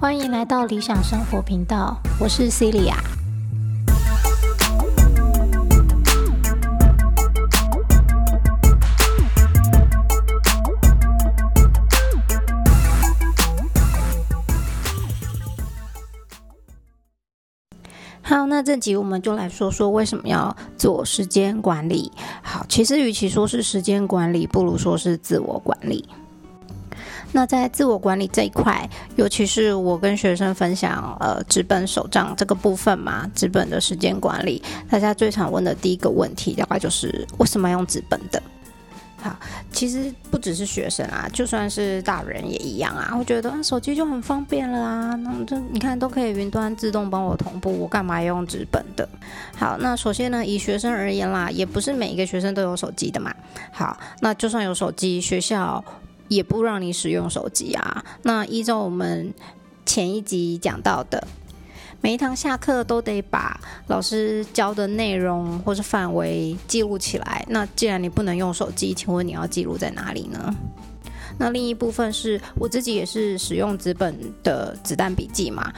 欢迎来到理想生活频道，我是 Celia。那这集我们就来说说为什么要做时间管理。好，其实与其说是时间管理，不如说是自我管理。那在自我管理这一块，尤其是我跟学生分享，呃，纸本手账这个部分嘛，纸本的时间管理，大家最常问的第一个问题，大概就是为什么要用纸本的？好，其实不只是学生啊，就算是大人也一样啊。我觉得，手机就很方便了啊，那这你看都可以云端自动帮我同步，我干嘛要用纸本的？好，那首先呢，以学生而言啦，也不是每一个学生都有手机的嘛。好，那就算有手机，学校也不让你使用手机啊。那依照我们前一集讲到的。每一堂下课都得把老师教的内容或是范围记录起来。那既然你不能用手机，请问你要记录在哪里呢？那另一部分是我自己也是使用纸本的子弹笔记嘛。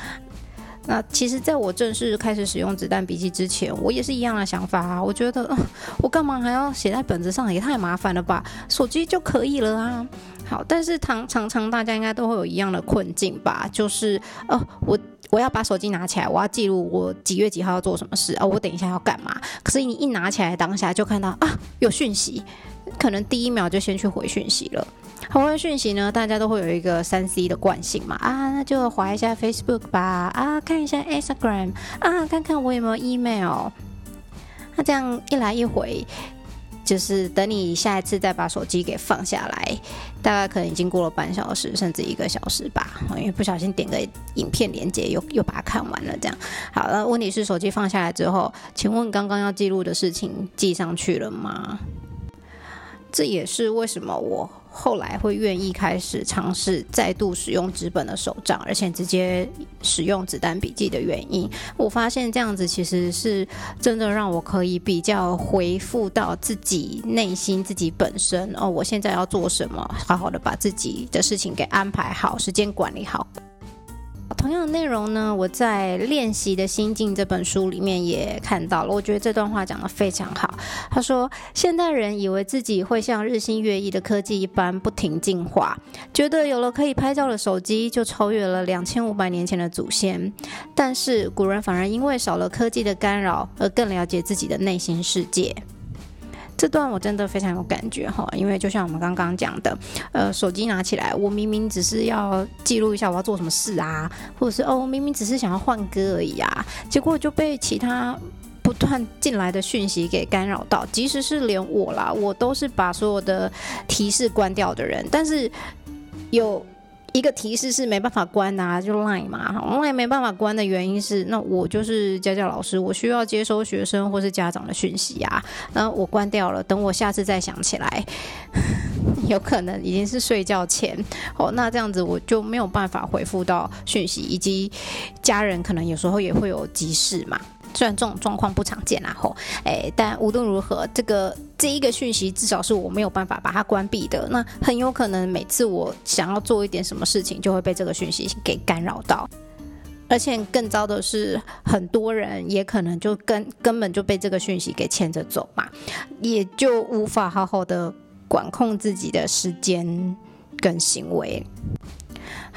那其实，在我正式开始使用子弹笔记之前，我也是一样的想法啊。我觉得我干嘛还要写在本子上，也太麻烦了吧？手机就可以了啊。好，但是常常常大家应该都会有一样的困境吧？就是哦，我。我要把手机拿起来，我要记录我几月几号要做什么事啊？我等一下要干嘛？可是你一拿起来当下就看到啊有讯息，可能第一秒就先去回讯息了。回完讯息呢，大家都会有一个三 C 的惯性嘛啊，那就划一下 Facebook 吧啊，看一下 Instagram 啊，看看我有没有 email。那这样一来一回。就是等你下一次再把手机给放下来，大概可能已经过了半小时，甚至一个小时吧。因为不小心点个影片连接，又又把它看完了。这样，好了，问题是手机放下来之后，请问刚刚要记录的事情记上去了吗？这也是为什么我。后来会愿意开始尝试再度使用纸本的手账，而且直接使用子弹笔记的原因，我发现这样子其实是真的让我可以比较回复到自己内心、自己本身哦，我现在要做什么，好好的把自己的事情给安排好，时间管理好。同样的内容呢，我在《练习的心境》这本书里面也看到了。我觉得这段话讲得非常好。他说：“现代人以为自己会像日新月异的科技一般不停进化，觉得有了可以拍照的手机就超越了两千五百年前的祖先。但是古人反而因为少了科技的干扰，而更了解自己的内心世界。”这段我真的非常有感觉哈，因为就像我们刚刚讲的，呃，手机拿起来，我明明只是要记录一下我要做什么事啊，或者是哦，明明只是想要换歌而已啊，结果就被其他不断进来的讯息给干扰到。即使是连我啦，我都是把所有的提示关掉的人，但是有。一个提示是没办法关啊，就 Line 嘛，Line 没办法关的原因是，那我就是家教老师，我需要接收学生或是家长的讯息啊，那我关掉了，等我下次再想起来，有可能已经是睡觉前。哦，那这样子我就没有办法回复到讯息，以及家人可能有时候也会有急事嘛。虽然这种状况不常见啦，吼，哎，但无论如何，这个这一个讯息至少是我没有办法把它关闭的。那很有可能每次我想要做一点什么事情，就会被这个讯息给干扰到。而且更糟的是，很多人也可能就根根本就被这个讯息给牵着走嘛，也就无法好好的管控自己的时间跟行为。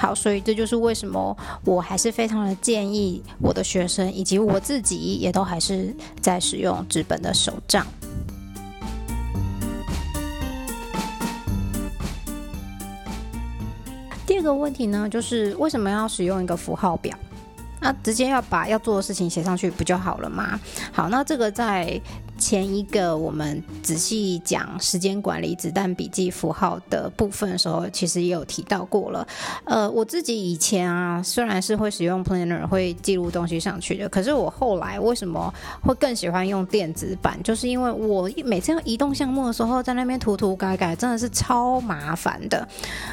好，所以这就是为什么我还是非常的建议我的学生以及我自己也都还是在使用纸本的手账。第二个问题呢，就是为什么要使用一个符号表？那直接要把要做的事情写上去不就好了吗？好，那这个在。前一个我们仔细讲时间管理子弹笔记符号的部分的时候，其实也有提到过了。呃，我自己以前啊，虽然是会使用 planner 会记录东西上去的，可是我后来为什么会更喜欢用电子版？就是因为我每次要移动项目的时候，在那边涂涂改改，真的是超麻烦的。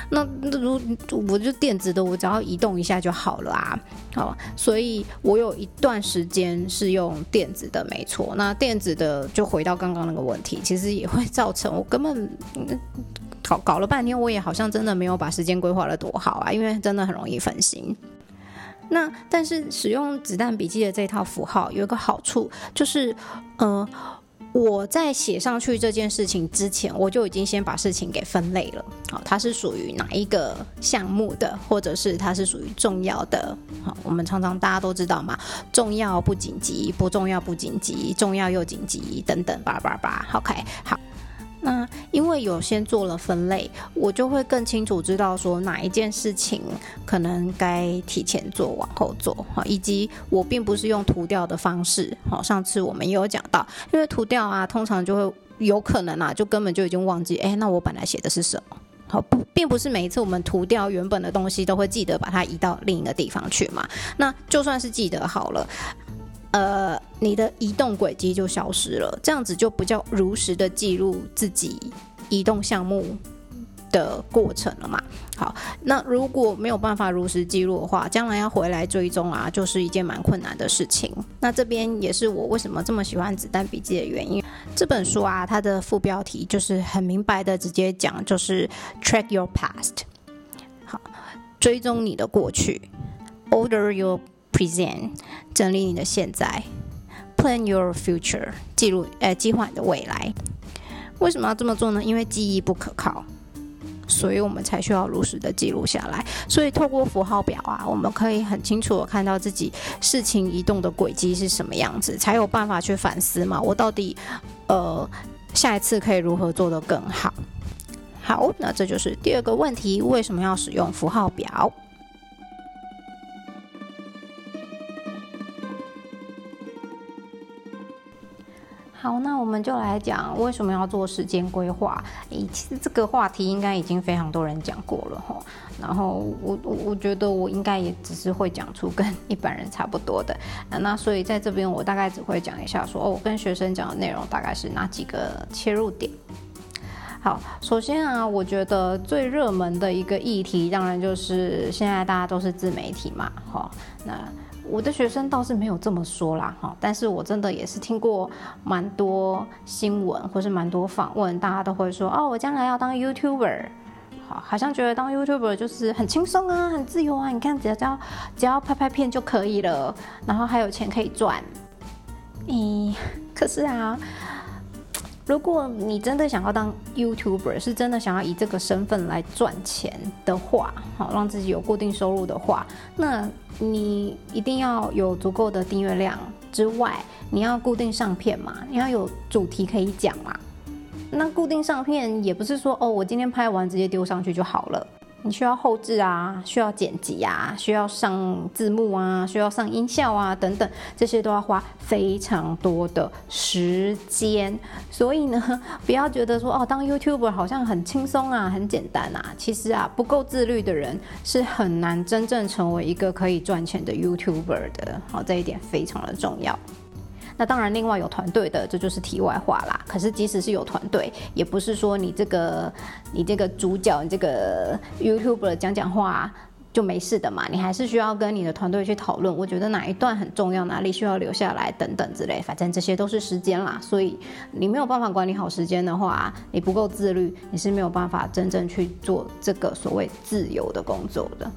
那如我就电子的，我只要移动一下就好了啊。好，所以我有一段时间是用电子的，没错。那电子的。就回到刚刚那个问题，其实也会造成我根本搞搞了半天，我也好像真的没有把时间规划的多好啊，因为真的很容易分心。那但是使用子弹笔记的这套符号有一个好处，就是呃。我在写上去这件事情之前，我就已经先把事情给分类了。好，它是属于哪一个项目的，或者是它是属于重要的。好，我们常常大家都知道嘛，重要不紧急，不重要不紧急，重要又紧急等等，叭叭叭。OK，好。那因为有先做了分类，我就会更清楚知道说哪一件事情可能该提前做，往后做哈，以及我并不是用涂掉的方式。好，上次我们也有讲到，因为涂掉啊，通常就会有可能啊，就根本就已经忘记，哎，那我本来写的是什么？好，不，并不是每一次我们涂掉原本的东西都会记得把它移到另一个地方去嘛。那就算是记得好了。呃，你的移动轨迹就消失了，这样子就不叫如实的记录自己移动项目的过程了嘛？好，那如果没有办法如实记录的话，将来要回来追踪啊，就是一件蛮困难的事情。那这边也是我为什么这么喜欢子弹笔记的原因。这本书啊，它的副标题就是很明白的直接讲，就是 track your past，好，追踪你的过去，order your。Present，整理你的现在；Plan your future，记录呃计划你的未来。为什么要这么做呢？因为记忆不可靠，所以我们才需要如实的记录下来。所以透过符号表啊，我们可以很清楚的看到自己事情移动的轨迹是什么样子，才有办法去反思嘛。我到底呃下一次可以如何做得更好？好，那这就是第二个问题：为什么要使用符号表？好，那我们就来讲为什么要做时间规划。诶，其实这个话题应该已经非常多人讲过了哈。然后我我我觉得我应该也只是会讲出跟一般人差不多的。那所以在这边我大概只会讲一下，说哦，我跟学生讲的内容大概是哪几个切入点。好，首先啊，我觉得最热门的一个议题，当然就是现在大家都是自媒体嘛，哈，那。我的学生倒是没有这么说啦，哈，但是我真的也是听过蛮多新闻或是蛮多访问，大家都会说，哦，我将来要当 YouTuber，好，好像觉得当 YouTuber 就是很轻松啊，很自由啊，你看只要只要只要拍拍片就可以了，然后还有钱可以赚，咦，可是啊。如果你真的想要当 YouTuber，是真的想要以这个身份来赚钱的话，好让自己有固定收入的话，那你一定要有足够的订阅量之外，你要固定上片嘛，你要有主题可以讲嘛。那固定上片也不是说哦，我今天拍完直接丢上去就好了。你需要后置啊，需要剪辑啊，需要上字幕啊，需要上音效啊，等等，这些都要花非常多的时间。所以呢，不要觉得说哦，当 YouTuber 好像很轻松啊，很简单啊。其实啊，不够自律的人是很难真正成为一个可以赚钱的 YouTuber 的。好，这一点非常的重要。那当然，另外有团队的，这就是题外话啦。可是，即使是有团队，也不是说你这个、你这个主角、你这个 YouTuber 讲讲话就没事的嘛。你还是需要跟你的团队去讨论。我觉得哪一段很重要，哪里需要留下来，等等之类。反正这些都是时间啦。所以，你没有办法管理好时间的话，你不够自律，你是没有办法真正去做这个所谓自由的工作的。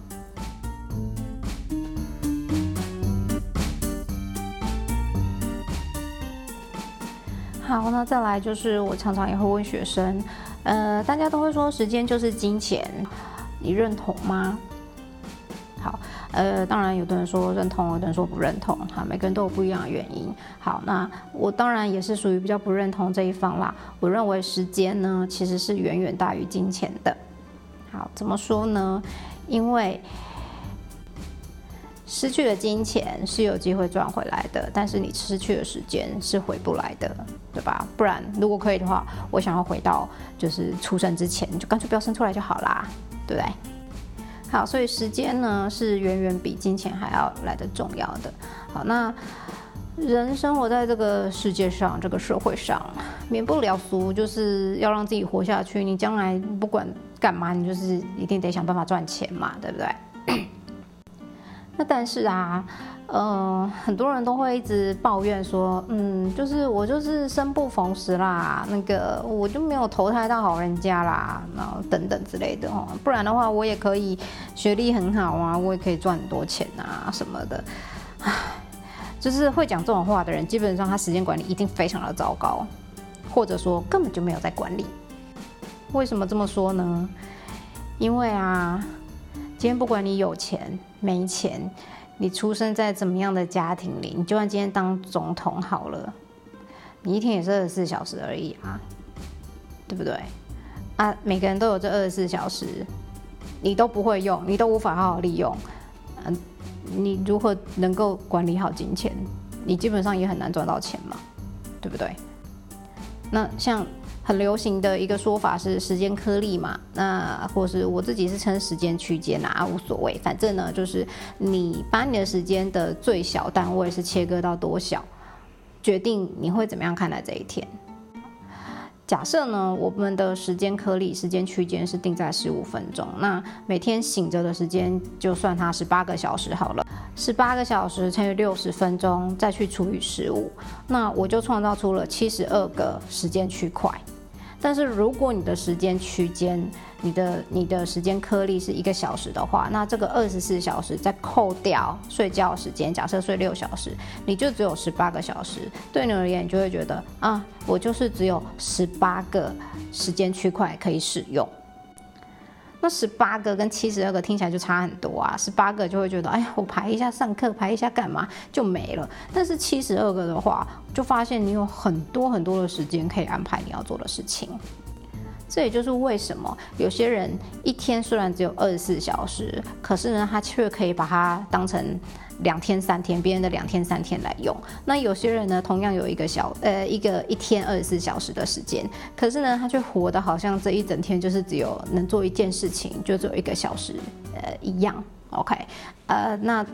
好，那再来就是我常常也会问学生，呃，大家都会说时间就是金钱，你认同吗？好，呃，当然有的人说认同，有的人说不认同，哈，每个人都有不一样的原因。好，那我当然也是属于比较不认同这一方啦。我认为时间呢，其实是远远大于金钱的。好，怎么说呢？因为失去了金钱是有机会赚回来的，但是你失去了时间是回不来的，对吧？不然如果可以的话，我想要回到就是出生之前，就干脆不要生出来就好啦，对不对？好，所以时间呢是远远比金钱还要来的重要的。好，那人生活在这个世界上，这个社会上，免不了俗，就是要让自己活下去。你将来不管干嘛，你就是一定得想办法赚钱嘛，对不对？那但是啊，呃，很多人都会一直抱怨说，嗯，就是我就是生不逢时啦，那个我就没有投胎到好人家啦，然后等等之类的哦，不然的话我也可以学历很好啊，我也可以赚很多钱啊什么的，唉，就是会讲这种话的人，基本上他时间管理一定非常的糟糕，或者说根本就没有在管理。为什么这么说呢？因为啊，今天不管你有钱没钱，你出生在怎么样的家庭里，你就算今天当总统好了，你一天也是二十四小时而已啊，对不对？啊，每个人都有这二十四小时，你都不会用，你都无法好好利用，嗯，你如何能够管理好金钱？你基本上也很难赚到钱嘛，对不对？那像。很流行的一个说法是时间颗粒嘛，那或是我自己是称时间区间啊，无所谓，反正呢就是你把你的时间的最小单位是切割到多小，决定你会怎么样看待这一天。假设呢，我们的时间颗粒时间区间是定在十五分钟，那每天醒着的时间就算它十八个小时好了，十八个小时乘以六十分钟再去除以十五，那我就创造出了七十二个时间区块。但是如果你的时间区间，你的你的时间颗粒是一个小时的话，那这个二十四小时再扣掉睡觉时间，假设睡六小时，你就只有十八个小时。对你而言，你就会觉得啊，我就是只有十八个时间区块可以使用。那十八个跟七十二个听起来就差很多啊！十八个就会觉得，哎呀，我排一下上课，排一下干嘛就没了。但是七十二个的话，就发现你有很多很多的时间可以安排你要做的事情。这也就是为什么有些人一天虽然只有二十四小时，可是呢，他却可以把它当成。两天三天，别人的两天三天来用。那有些人呢，同样有一个小呃一个一天二十四小时的时间，可是呢，他却活得好像这一整天就是只有能做一件事情，就只有一个小时呃一样。OK，呃，那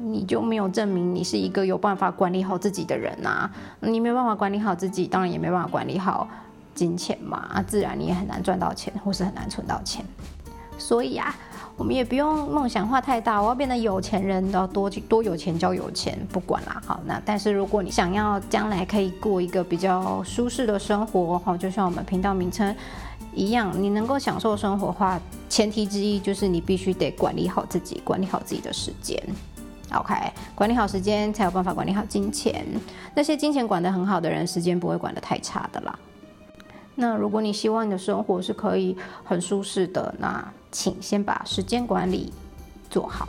你就没有证明你是一个有办法管理好自己的人呐？你没有办法管理好自己，当然也没办法管理好金钱嘛，啊，自然你也很难赚到钱，或是很难存到钱。所以啊。我们也不用梦想化太大，我要变得有钱人，要多多有钱交有钱，不管啦。好，那但是如果你想要将来可以过一个比较舒适的生活，哈，就像我们频道名称一样，你能够享受生活的话，前提之一就是你必须得管理好自己，管理好自己的时间。OK，管理好时间才有办法管理好金钱。那些金钱管得很好的人，时间不会管得太差的啦。那如果你希望你的生活是可以很舒适的，那请先把时间管理做好。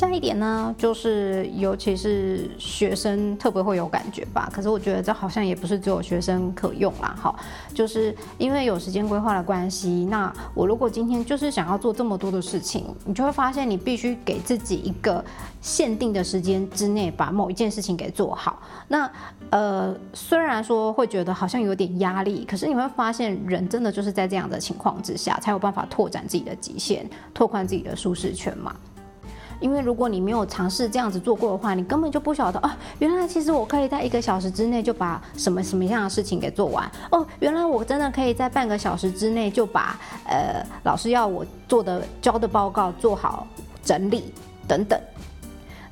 下一点呢，就是尤其是学生特别会有感觉吧。可是我觉得这好像也不是只有学生可用啦。哈，就是因为有时间规划的关系，那我如果今天就是想要做这么多的事情，你就会发现你必须给自己一个限定的时间之内把某一件事情给做好。那呃，虽然说会觉得好像有点压力，可是你会发现人真的就是在这样的情况之下，才有办法拓展自己的极限，拓宽自己的舒适圈嘛。因为如果你没有尝试这样子做过的话，你根本就不晓得啊，原来其实我可以在一个小时之内就把什么什么样的事情给做完哦，原来我真的可以在半个小时之内就把呃老师要我做的交的报告做好整理等等。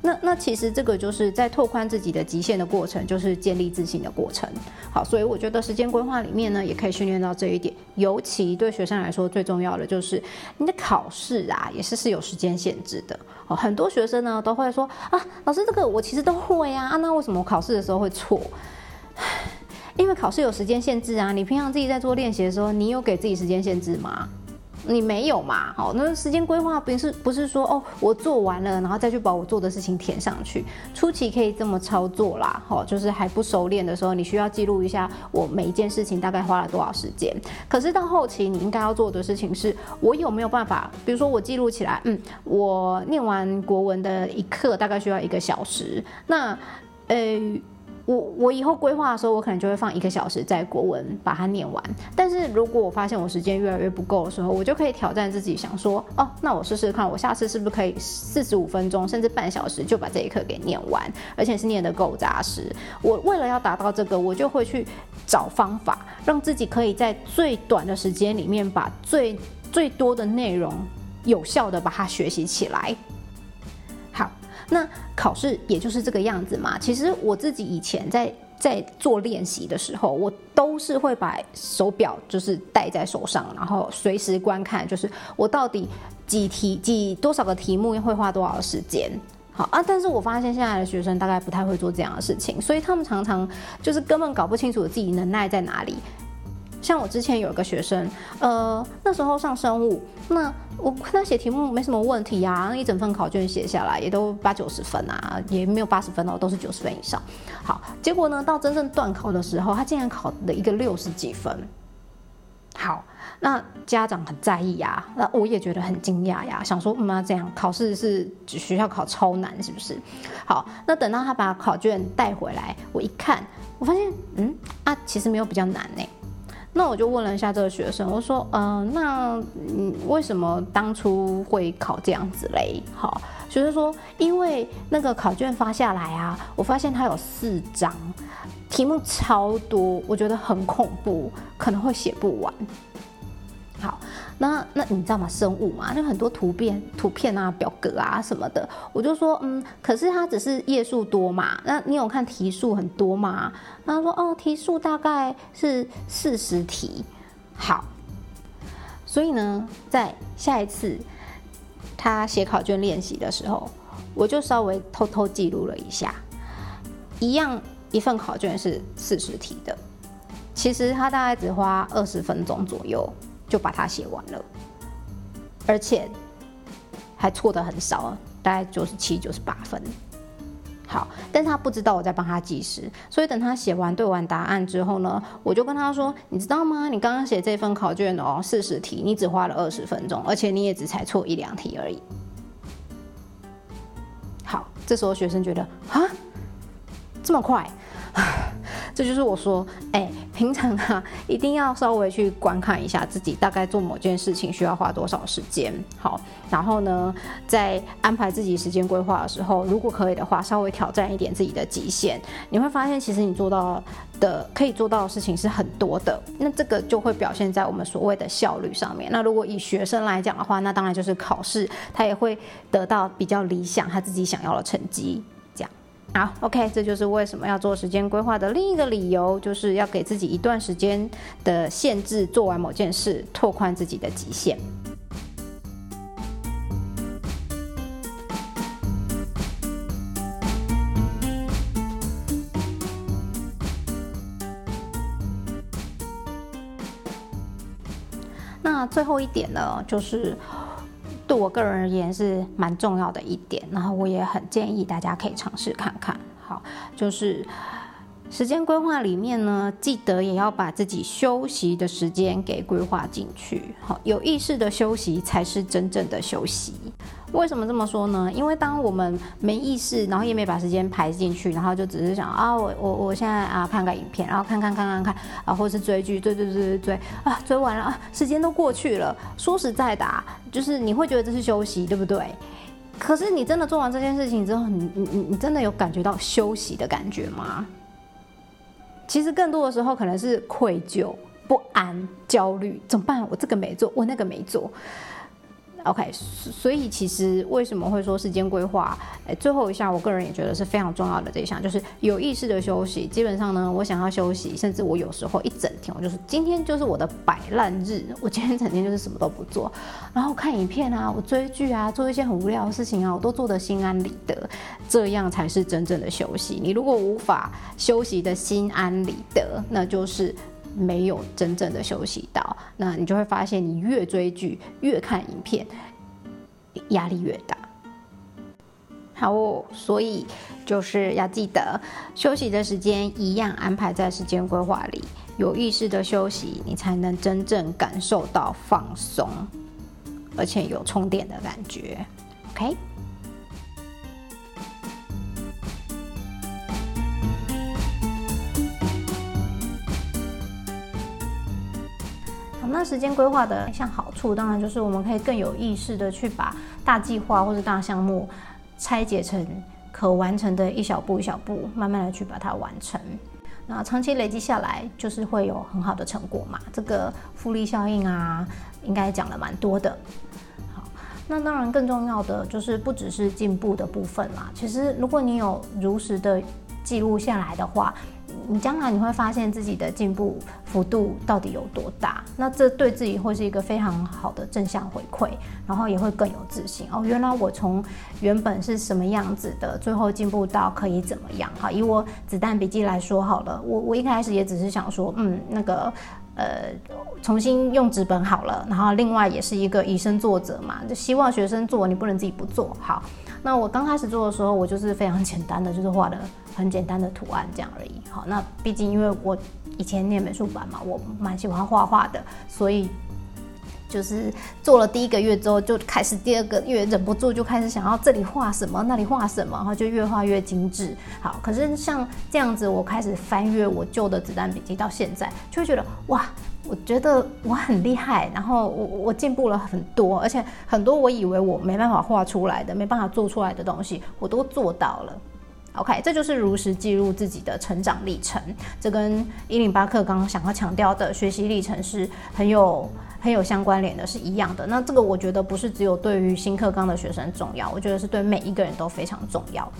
那那其实这个就是在拓宽自己的极限的过程，就是建立自信的过程。好，所以我觉得时间规划里面呢，也可以训练到这一点。尤其对学生来说，最重要的就是你的考试啊，也是是有时间限制的。很多学生呢都会说啊，老师这个我其实都会呀，啊，那为什么考试的时候会错？因为考试有时间限制啊。你平常自己在做练习的时候，你有给自己时间限制吗？你没有嘛？好，那时间规划不是不是说哦，我做完了，然后再去把我做的事情填上去。初期可以这么操作啦，好，就是还不熟练的时候，你需要记录一下我每一件事情大概花了多少时间。可是到后期，你应该要做的事情是，我有没有办法？比如说我记录起来，嗯，我念完国文的一课大概需要一个小时，那，呃。我我以后规划的时候，我可能就会放一个小时在国文把它念完。但是如果我发现我时间越来越不够的时候，我就可以挑战自己，想说哦，那我试试看，我下次是不是可以四十五分钟甚至半小时就把这一课给念完，而且是念得够扎实。我为了要达到这个，我就会去找方法，让自己可以在最短的时间里面把最最多的内容有效的把它学习起来。那考试也就是这个样子嘛。其实我自己以前在在做练习的时候，我都是会把手表就是戴在手上，然后随时观看，就是我到底几题几多少个题目会花多少时间。好啊，但是我发现现在的学生大概不太会做这样的事情，所以他们常常就是根本搞不清楚自己能耐在哪里。像我之前有一个学生，呃，那时候上生物，那我看他写题目没什么问题啊，一整份考卷写下来也都八九十分啊，也没有八十分哦，都是九十分以上。好，结果呢，到真正断考的时候，他竟然考了一个六十几分。好，那家长很在意呀，那我也觉得很惊讶呀，想说，嗯，这样考试是学校考超难是不是？好，那等到他把考卷带回来，我一看，我发现，嗯啊，其实没有比较难呢。那我就问了一下这个学生，我说，嗯，那你，为什么当初会考这样子嘞？好，学生说，因为那个考卷发下来啊，我发现它有四张，题目超多，我觉得很恐怖，可能会写不完。好，那那你知道吗？生物嘛，就很多图片、图片啊、表格啊什么的。我就说，嗯，可是它只是页数多嘛。那你有看题数很多吗？他说，哦，题数大概是四十题。好，所以呢，在下一次他写考卷练习的时候，我就稍微偷偷记录了一下，一样一份考卷是四十题的，其实他大概只花二十分钟左右。就把它写完了，而且还错的很少，大概九十七、九十八分。好，但是他不知道我在帮他计时，所以等他写完对完答案之后呢，我就跟他说：“你知道吗？你刚刚写这份考卷哦，四十题，你只花了二十分钟，而且你也只才错一两题而已。”好，这时候学生觉得啊，这么快。这就是我说，哎，平常啊，一定要稍微去观看一下自己大概做某件事情需要花多少时间。好，然后呢，在安排自己时间规划的时候，如果可以的话，稍微挑战一点自己的极限，你会发现其实你做到的可以做到的事情是很多的。那这个就会表现在我们所谓的效率上面。那如果以学生来讲的话，那当然就是考试，他也会得到比较理想他自己想要的成绩。好，OK，这就是为什么要做时间规划的另一个理由，就是要给自己一段时间的限制，做完某件事，拓宽自己的极限。那最后一点呢，就是。对我个人而言是蛮重要的一点，然后我也很建议大家可以尝试看看。好，就是时间规划里面呢，记得也要把自己休息的时间给规划进去。好，有意识的休息才是真正的休息。为什么这么说呢？因为当我们没意识，然后也没把时间排进去，然后就只是想啊，我我我现在啊看个影片，然后看看看看看啊，或是追剧，追追追追追啊，追完了啊，时间都过去了。说实在的，啊就是你会觉得这是休息，对不对？可是你真的做完这件事情之后，你你你你真的有感觉到休息的感觉吗？其实更多的时候可能是愧疚、不安、焦虑，怎么办？我这个没做，我那个没做。OK，所以其实为什么会说时间规划？哎，最后一项，我个人也觉得是非常重要的这一项，就是有意识的休息。基本上呢，我想要休息，甚至我有时候一整天，我就是今天就是我的摆烂日，我今天整天就是什么都不做，然后看影片啊，我追剧啊，做一些很无聊的事情啊，我都做得心安理得，这样才是真正的休息。你如果无法休息的心安理得，那就是。没有真正的休息到，那你就会发现，你越追剧、越看影片，压力越大。好，所以就是要记得，休息的时间一样安排在时间规划里，有意识的休息，你才能真正感受到放松，而且有充电的感觉。OK。那时间规划的一项好处，当然就是我们可以更有意识的去把大计划或者大项目拆解成可完成的一小步一小步，慢慢的去把它完成。那长期累积下来，就是会有很好的成果嘛。这个复利效应啊，应该讲了蛮多的。好，那当然更重要的就是不只是进步的部分啦。其实如果你有如实的记录下来的话，你将来你会发现自己的进步幅度到底有多大，那这对自己会是一个非常好的正向回馈，然后也会更有自信哦。原来我从原本是什么样子的，最后进步到可以怎么样？哈，以我子弹笔记来说好了，我我一开始也只是想说，嗯，那个呃，重新用纸本好了，然后另外也是一个以身作则嘛，就希望学生做，你不能自己不做好。那我刚开始做的时候，我就是非常简单的，就是画的很简单的图案这样而已。好，那毕竟因为我以前念美术班嘛，我蛮喜欢画画的，所以就是做了第一个月之后，就开始第二个月忍不住就开始想要这里画什么，那里画什么，然后就越画越精致。好，可是像这样子，我开始翻阅我旧的子弹笔记，到现在就会觉得哇。我觉得我很厉害，然后我我进步了很多，而且很多我以为我没办法画出来的、没办法做出来的东西，我都做到了。OK，这就是如实记录自己的成长历程。这跟一零八课刚刚想要强调的学习历程是很有很有相关联的，是一样的。那这个我觉得不是只有对于新课纲的学生重要，我觉得是对每一个人都非常重要。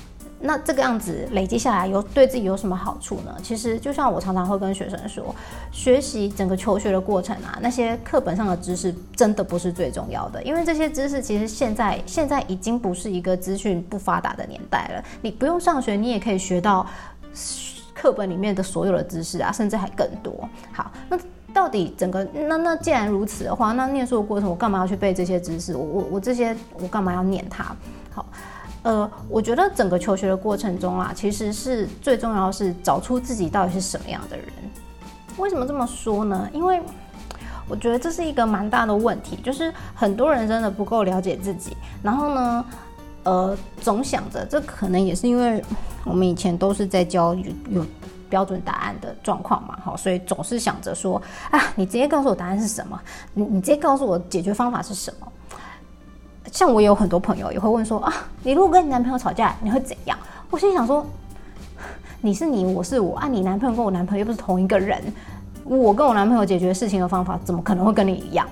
那这个样子累积下来有对自己有什么好处呢？其实就像我常常会跟学生说，学习整个求学的过程啊，那些课本上的知识真的不是最重要的，因为这些知识其实现在现在已经不是一个资讯不发达的年代了。你不用上学，你也可以学到课本里面的所有的知识啊，甚至还更多。好，那到底整个那那既然如此的话，那念书的过程我干嘛要去背这些知识？我我我这些我干嘛要念它？好。呃，我觉得整个求学的过程中啊，其实是最重要是找出自己到底是什么样的人。为什么这么说呢？因为我觉得这是一个蛮大的问题，就是很多人真的不够了解自己，然后呢，呃，总想着这可能也是因为我们以前都是在教有有标准答案的状况嘛，好，所以总是想着说啊，你直接告诉我答案是什么，你你直接告诉我解决方法是什么。像我有很多朋友也会问说啊，你如果跟你男朋友吵架，你会怎样？我心里想说，你是你，我是我啊，你男朋友跟我男朋友又不是同一个人，我跟我男朋友解决事情的方法怎么可能会跟你一样？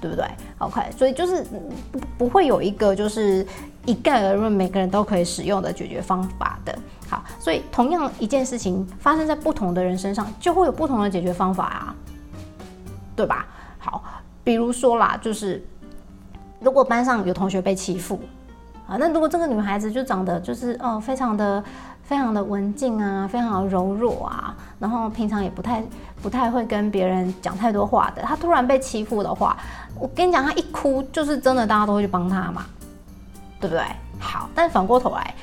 对不对？OK，所以就是不不会有一个就是一概而论，每个人都可以使用的解决方法的。好，所以同样一件事情发生在不同的人身上，就会有不同的解决方法啊，对吧？好，比如说啦，就是。如果班上有同学被欺负，啊，那如果这个女孩子就长得就是哦，非常的非常的文静啊，非常的柔弱啊，然后平常也不太不太会跟别人讲太多话的，她突然被欺负的话，我跟你讲，她一哭就是真的，大家都会去帮她嘛，对不对？好，但反过头来，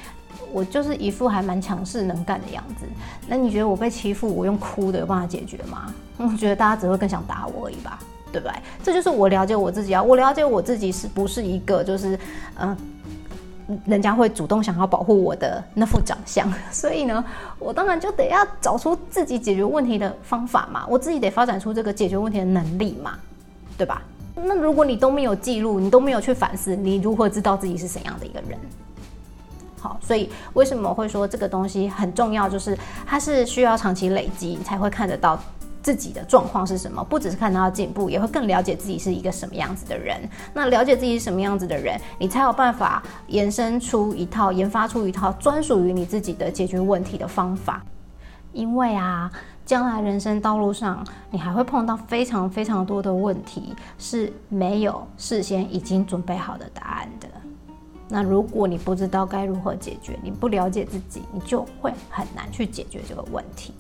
我就是一副还蛮强势能干的样子，那你觉得我被欺负，我用哭的有办法解决吗？我觉得大家只会更想打我而已吧。对不对？这就是我了解我自己啊！我了解我自己是不是一个就是，嗯，人家会主动想要保护我的那副长相。所以呢，我当然就得要找出自己解决问题的方法嘛，我自己得发展出这个解决问题的能力嘛，对吧？那如果你都没有记录，你都没有去反思，你如何知道自己是怎样的一个人？好，所以为什么会说这个东西很重要？就是它是需要长期累积你才会看得到。自己的状况是什么？不只是看到进步，也会更了解自己是一个什么样子的人。那了解自己是什么样子的人，你才有办法延伸出一套、研发出一套专属于你自己的解决问题的方法。因为啊，将来人生道路上，你还会碰到非常非常多的问题是没有事先已经准备好的答案的。那如果你不知道该如何解决，你不了解自己，你就会很难去解决这个问题。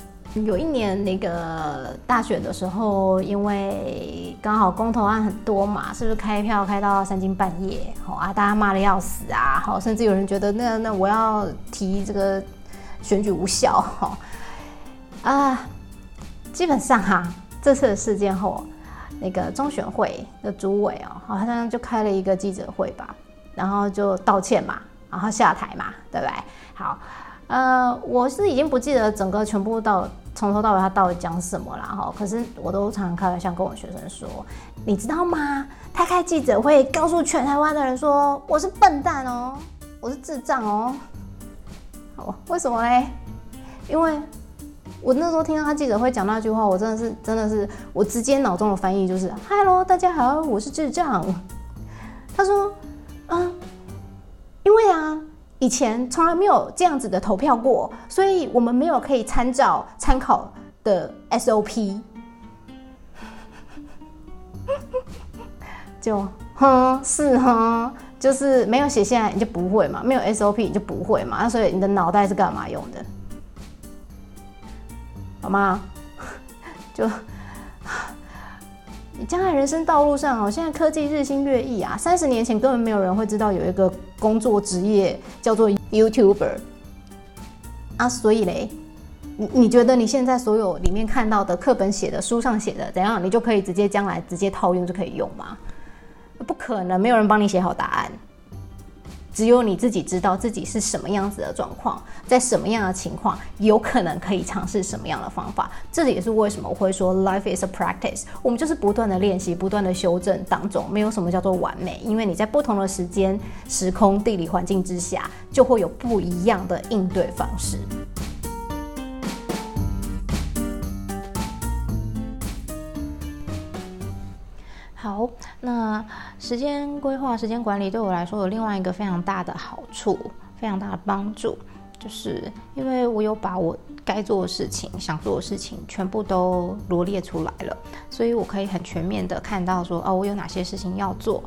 有一年那个大选的时候，因为刚好公投案很多嘛，是不是开票开到三更半夜？好啊，大家骂的要死啊！好，甚至有人觉得那那我要提这个选举无效。哈啊，基本上哈，这次的事件后，那个中选会的主委哦，好像就开了一个记者会吧，然后就道歉嘛，然后下台嘛，对不对？好。呃，我是已经不记得整个全部到从头到尾他到底讲什么啦哈。可是我都常常开玩笑跟我学生说，你知道吗？他开记者会告诉全台湾的人说我是笨蛋哦，我是智障哦。好，为什么嘞？因为我那时候听到他记者会讲那句话，我真的是真的是我直接脑中的翻译就是：“Hello，大家好，我是智障。”他说：“嗯，因为啊。”以前从来没有这样子的投票过，所以我们没有可以参照参考的 SOP。就哼是哼，就是没有写下来你就不会嘛，没有 SOP 你就不会嘛，那所以你的脑袋是干嘛用的？好吗？就。你将来人生道路上哦，现在科技日新月异啊，三十年前根本没有人会知道有一个工作职业叫做 YouTuber 啊，所以嘞，你你觉得你现在所有里面看到的课本写的、书上写的怎样，你就可以直接将来直接套用就可以用吗？不可能，没有人帮你写好答案。只有你自己知道自己是什么样子的状况，在什么样的情况，有可能可以尝试什么样的方法。这也是为什么我会说 life is a practice。我们就是不断的练习，不断的修正当中，没有什么叫做完美，因为你在不同的时间、时空、地理环境之下，就会有不一样的应对方式。好，那时间规划、时间管理对我来说有另外一个非常大的好处，非常大的帮助，就是因为我有把我该做的事情、想做的事情全部都罗列出来了，所以我可以很全面的看到说，哦，我有哪些事情要做。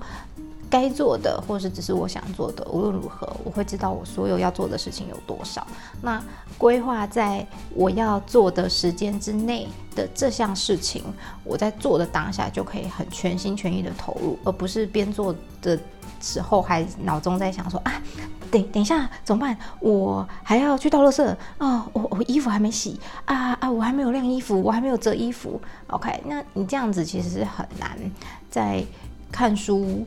该做的，或是只是我想做的，无论如何，我会知道我所有要做的事情有多少。那规划在我要做的时间之内的这项事情，我在做的当下就可以很全心全意的投入，而不是边做的时候还脑中在想说啊，等等一下怎么办？我还要去倒垃圾哦，我我衣服还没洗啊啊，我还没有晾衣服，我还没有折衣服。OK，那你这样子其实是很难在看书。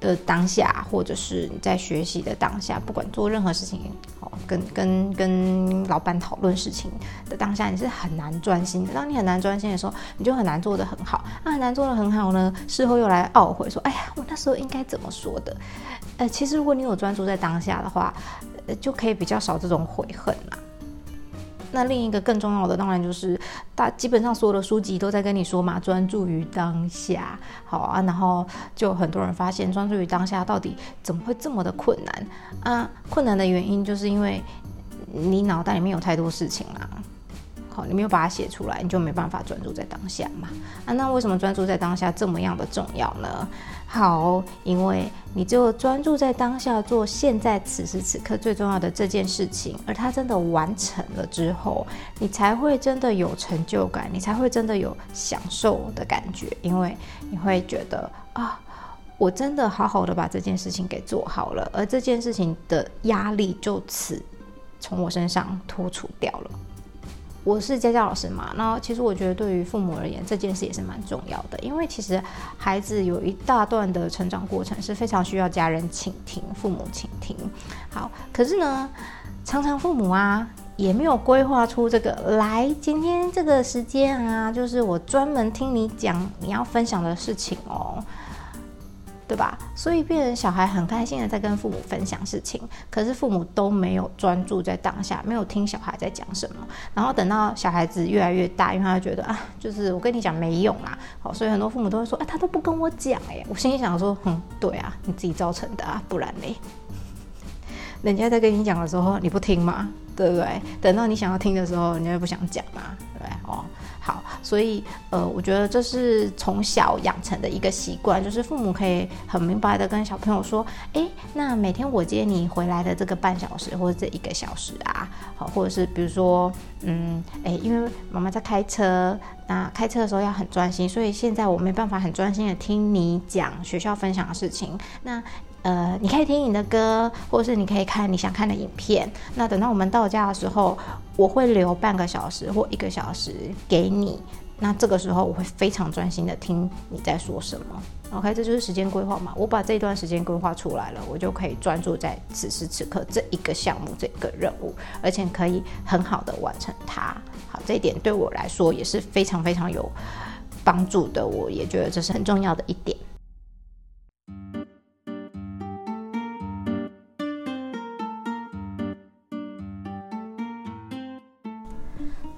的当下，或者是你在学习的当下，不管做任何事情，哦，跟跟跟老板讨论事情的当下，你是很难专心的。当你很难专心的时候，你就很难做得很好。那很难做得很好呢，事后又来懊悔说：“哎呀，我那时候应该怎么说的？”呃，其实如果你有专注在当下的话，呃，就可以比较少这种悔恨啦。那另一个更重要的，当然就是大基本上所有的书籍都在跟你说嘛，专注于当下，好啊。然后就很多人发现，专注于当下到底怎么会这么的困难啊？困难的原因就是因为你脑袋里面有太多事情啦。你没有把它写出来，你就没办法专注在当下嘛。啊，那为什么专注在当下这么样的重要呢？好，因为你只有专注在当下做现在此时此刻最重要的这件事情，而它真的完成了之后，你才会真的有成就感，你才会真的有享受的感觉，因为你会觉得啊，我真的好好的把这件事情给做好了，而这件事情的压力就此从我身上脱除掉了。我是家教老师嘛，那其实我觉得对于父母而言，这件事也是蛮重要的，因为其实孩子有一大段的成长过程是非常需要家人倾听、父母倾听。好，可是呢，常常父母啊也没有规划出这个来，今天这个时间啊，就是我专门听你讲你要分享的事情哦。对吧？所以变成小孩很开心的在跟父母分享事情，可是父母都没有专注在当下，没有听小孩在讲什么。然后等到小孩子越来越大，因为他觉得啊，就是我跟你讲没用啦，好，所以很多父母都会说，哎，他都不跟我讲，哎，我心里想说，嗯，对啊，你自己造成的啊，不然嘞，人家在跟你讲的时候你不听吗，对不对？等到你想要听的时候，人家不想讲嘛，所以呃，我觉得这是从小养成的一个习惯，就是父母可以很明白的跟小朋友说，哎，那每天我接你回来的这个半小时或者这一个小时啊，好，或者是比如说，嗯，哎，因为妈妈在开车，那开车的时候要很专心，所以现在我没办法很专心的听你讲学校分享的事情，那。呃，你可以听你的歌，或是你可以看你想看的影片。那等到我们到家的时候，我会留半个小时或一个小时给你那这个时候我会非常专心的听你在说什么。OK，这就是时间规划嘛。我把这段时间规划出来了，我就可以专注在此时此刻这一个项目、这个任务，而且可以很好的完成它。好，这一点对我来说也是非常非常有帮助的。我也觉得这是很重要的一点。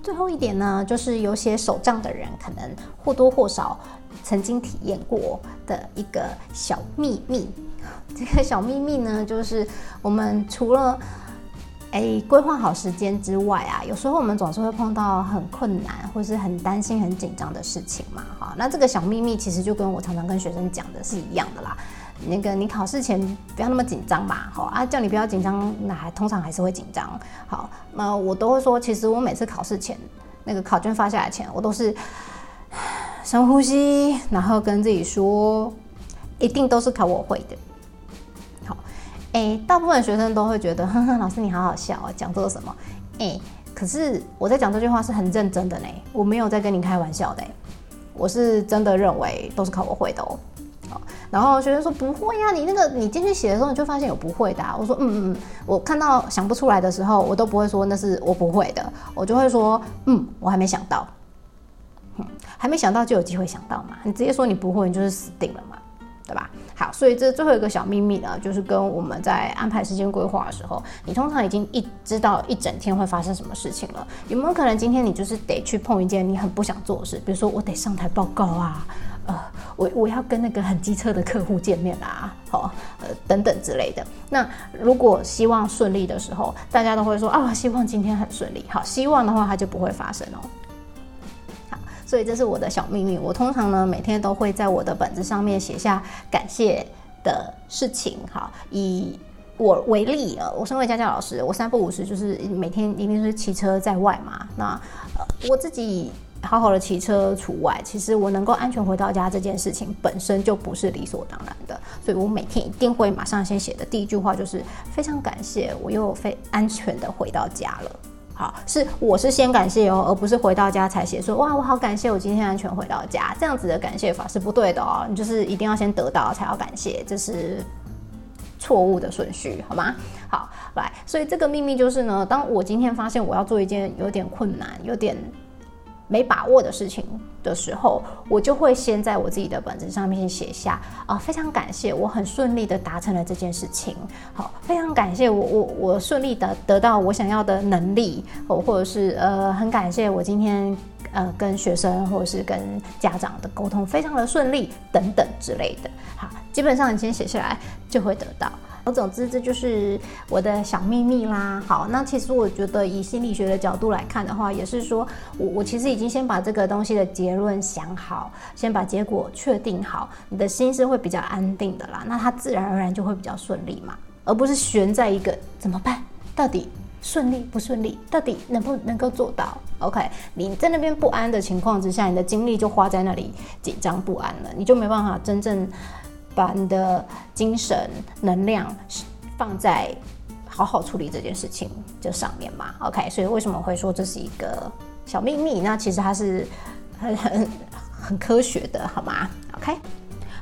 最后一点呢，就是有些手账的人，可能或多或少曾经体验过的一个小秘密。这个小秘密呢，就是我们除了哎规划好时间之外啊，有时候我们总是会碰到很困难或是很担心、很紧张的事情嘛。哈，那这个小秘密其实就跟我常常跟学生讲的是一样的啦。那个你考试前不要那么紧张嘛，好啊，叫你不要紧张，那还通常还是会紧张。好，那我都会说，其实我每次考试前，那个考卷发下来前，我都是 深呼吸，然后跟自己说，一定都是考我会的。好，哎，大部分学生都会觉得，哼哼，老师你好好笑啊，讲这个什么？哎，可是我在讲这句话是很认真的呢，我没有在跟你开玩笑的，我是真的认为都是考我会的哦。然后学生说不会呀，你那个你进去写的时候你就发现有不会的。我说嗯嗯嗯，我看到想不出来的时候，我都不会说那是我不会的，我就会说嗯，我还没想到，还没想到就有机会想到嘛。你直接说你不会，你就是死定了嘛，对吧？好，所以这最后一个小秘密呢，就是跟我们在安排时间规划的时候，你通常已经一知道一整天会发生什么事情了。有没有可能今天你就是得去碰一件你很不想做的事，比如说我得上台报告啊？呃，我我要跟那个很机车的客户见面啦，好，呃，等等之类的。那如果希望顺利的时候，大家都会说啊，希望今天很顺利。好，希望的话它就不会发生哦。好，所以这是我的小秘密。我通常呢每天都会在我的本子上面写下感谢的事情。好，以我为例啊，我身为家教老师，我三不五时就是每天一定是骑车在外嘛。那呃，我自己。好好的骑车除外，其实我能够安全回到家这件事情本身就不是理所当然的，所以我每天一定会马上先写的第一句话就是非常感谢我又非安全的回到家了。好，是我是先感谢哦，而不是回到家才写说哇我好感谢我今天安全回到家，这样子的感谢法是不对的哦，你就是一定要先得到才要感谢，这是错误的顺序，好吗？好，来，所以这个秘密就是呢，当我今天发现我要做一件有点困难，有点。没把握的事情的时候，我就会先在我自己的本子上面写下啊，非常感谢我很顺利的达成了这件事情。好，非常感谢我我我顺利的得到我想要的能力，或或者是呃很感谢我今天呃跟学生或者是跟家长的沟通非常的顺利等等之类的。好，基本上你先写下来就会得到。我总之，这就是我的小秘密啦。好，那其实我觉得以心理学的角度来看的话，也是说我我其实已经先把这个东西的结论想好，先把结果确定好，你的心是会比较安定的啦。那它自然而然就会比较顺利嘛，而不是悬在一个怎么办？到底顺利不顺利？到底能不能够做到？OK，你在那边不安的情况之下，你的精力就花在那里紧张不安了，你就没办法真正。把你的精神能量放在好好处理这件事情这上面嘛，OK？所以为什么会说这是一个小秘密？那其实它是很很很科学的，好吗？OK？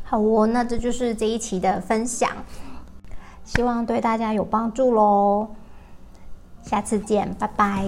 好哦，那这就是这一期的分享，希望对大家有帮助喽。下次见，拜拜。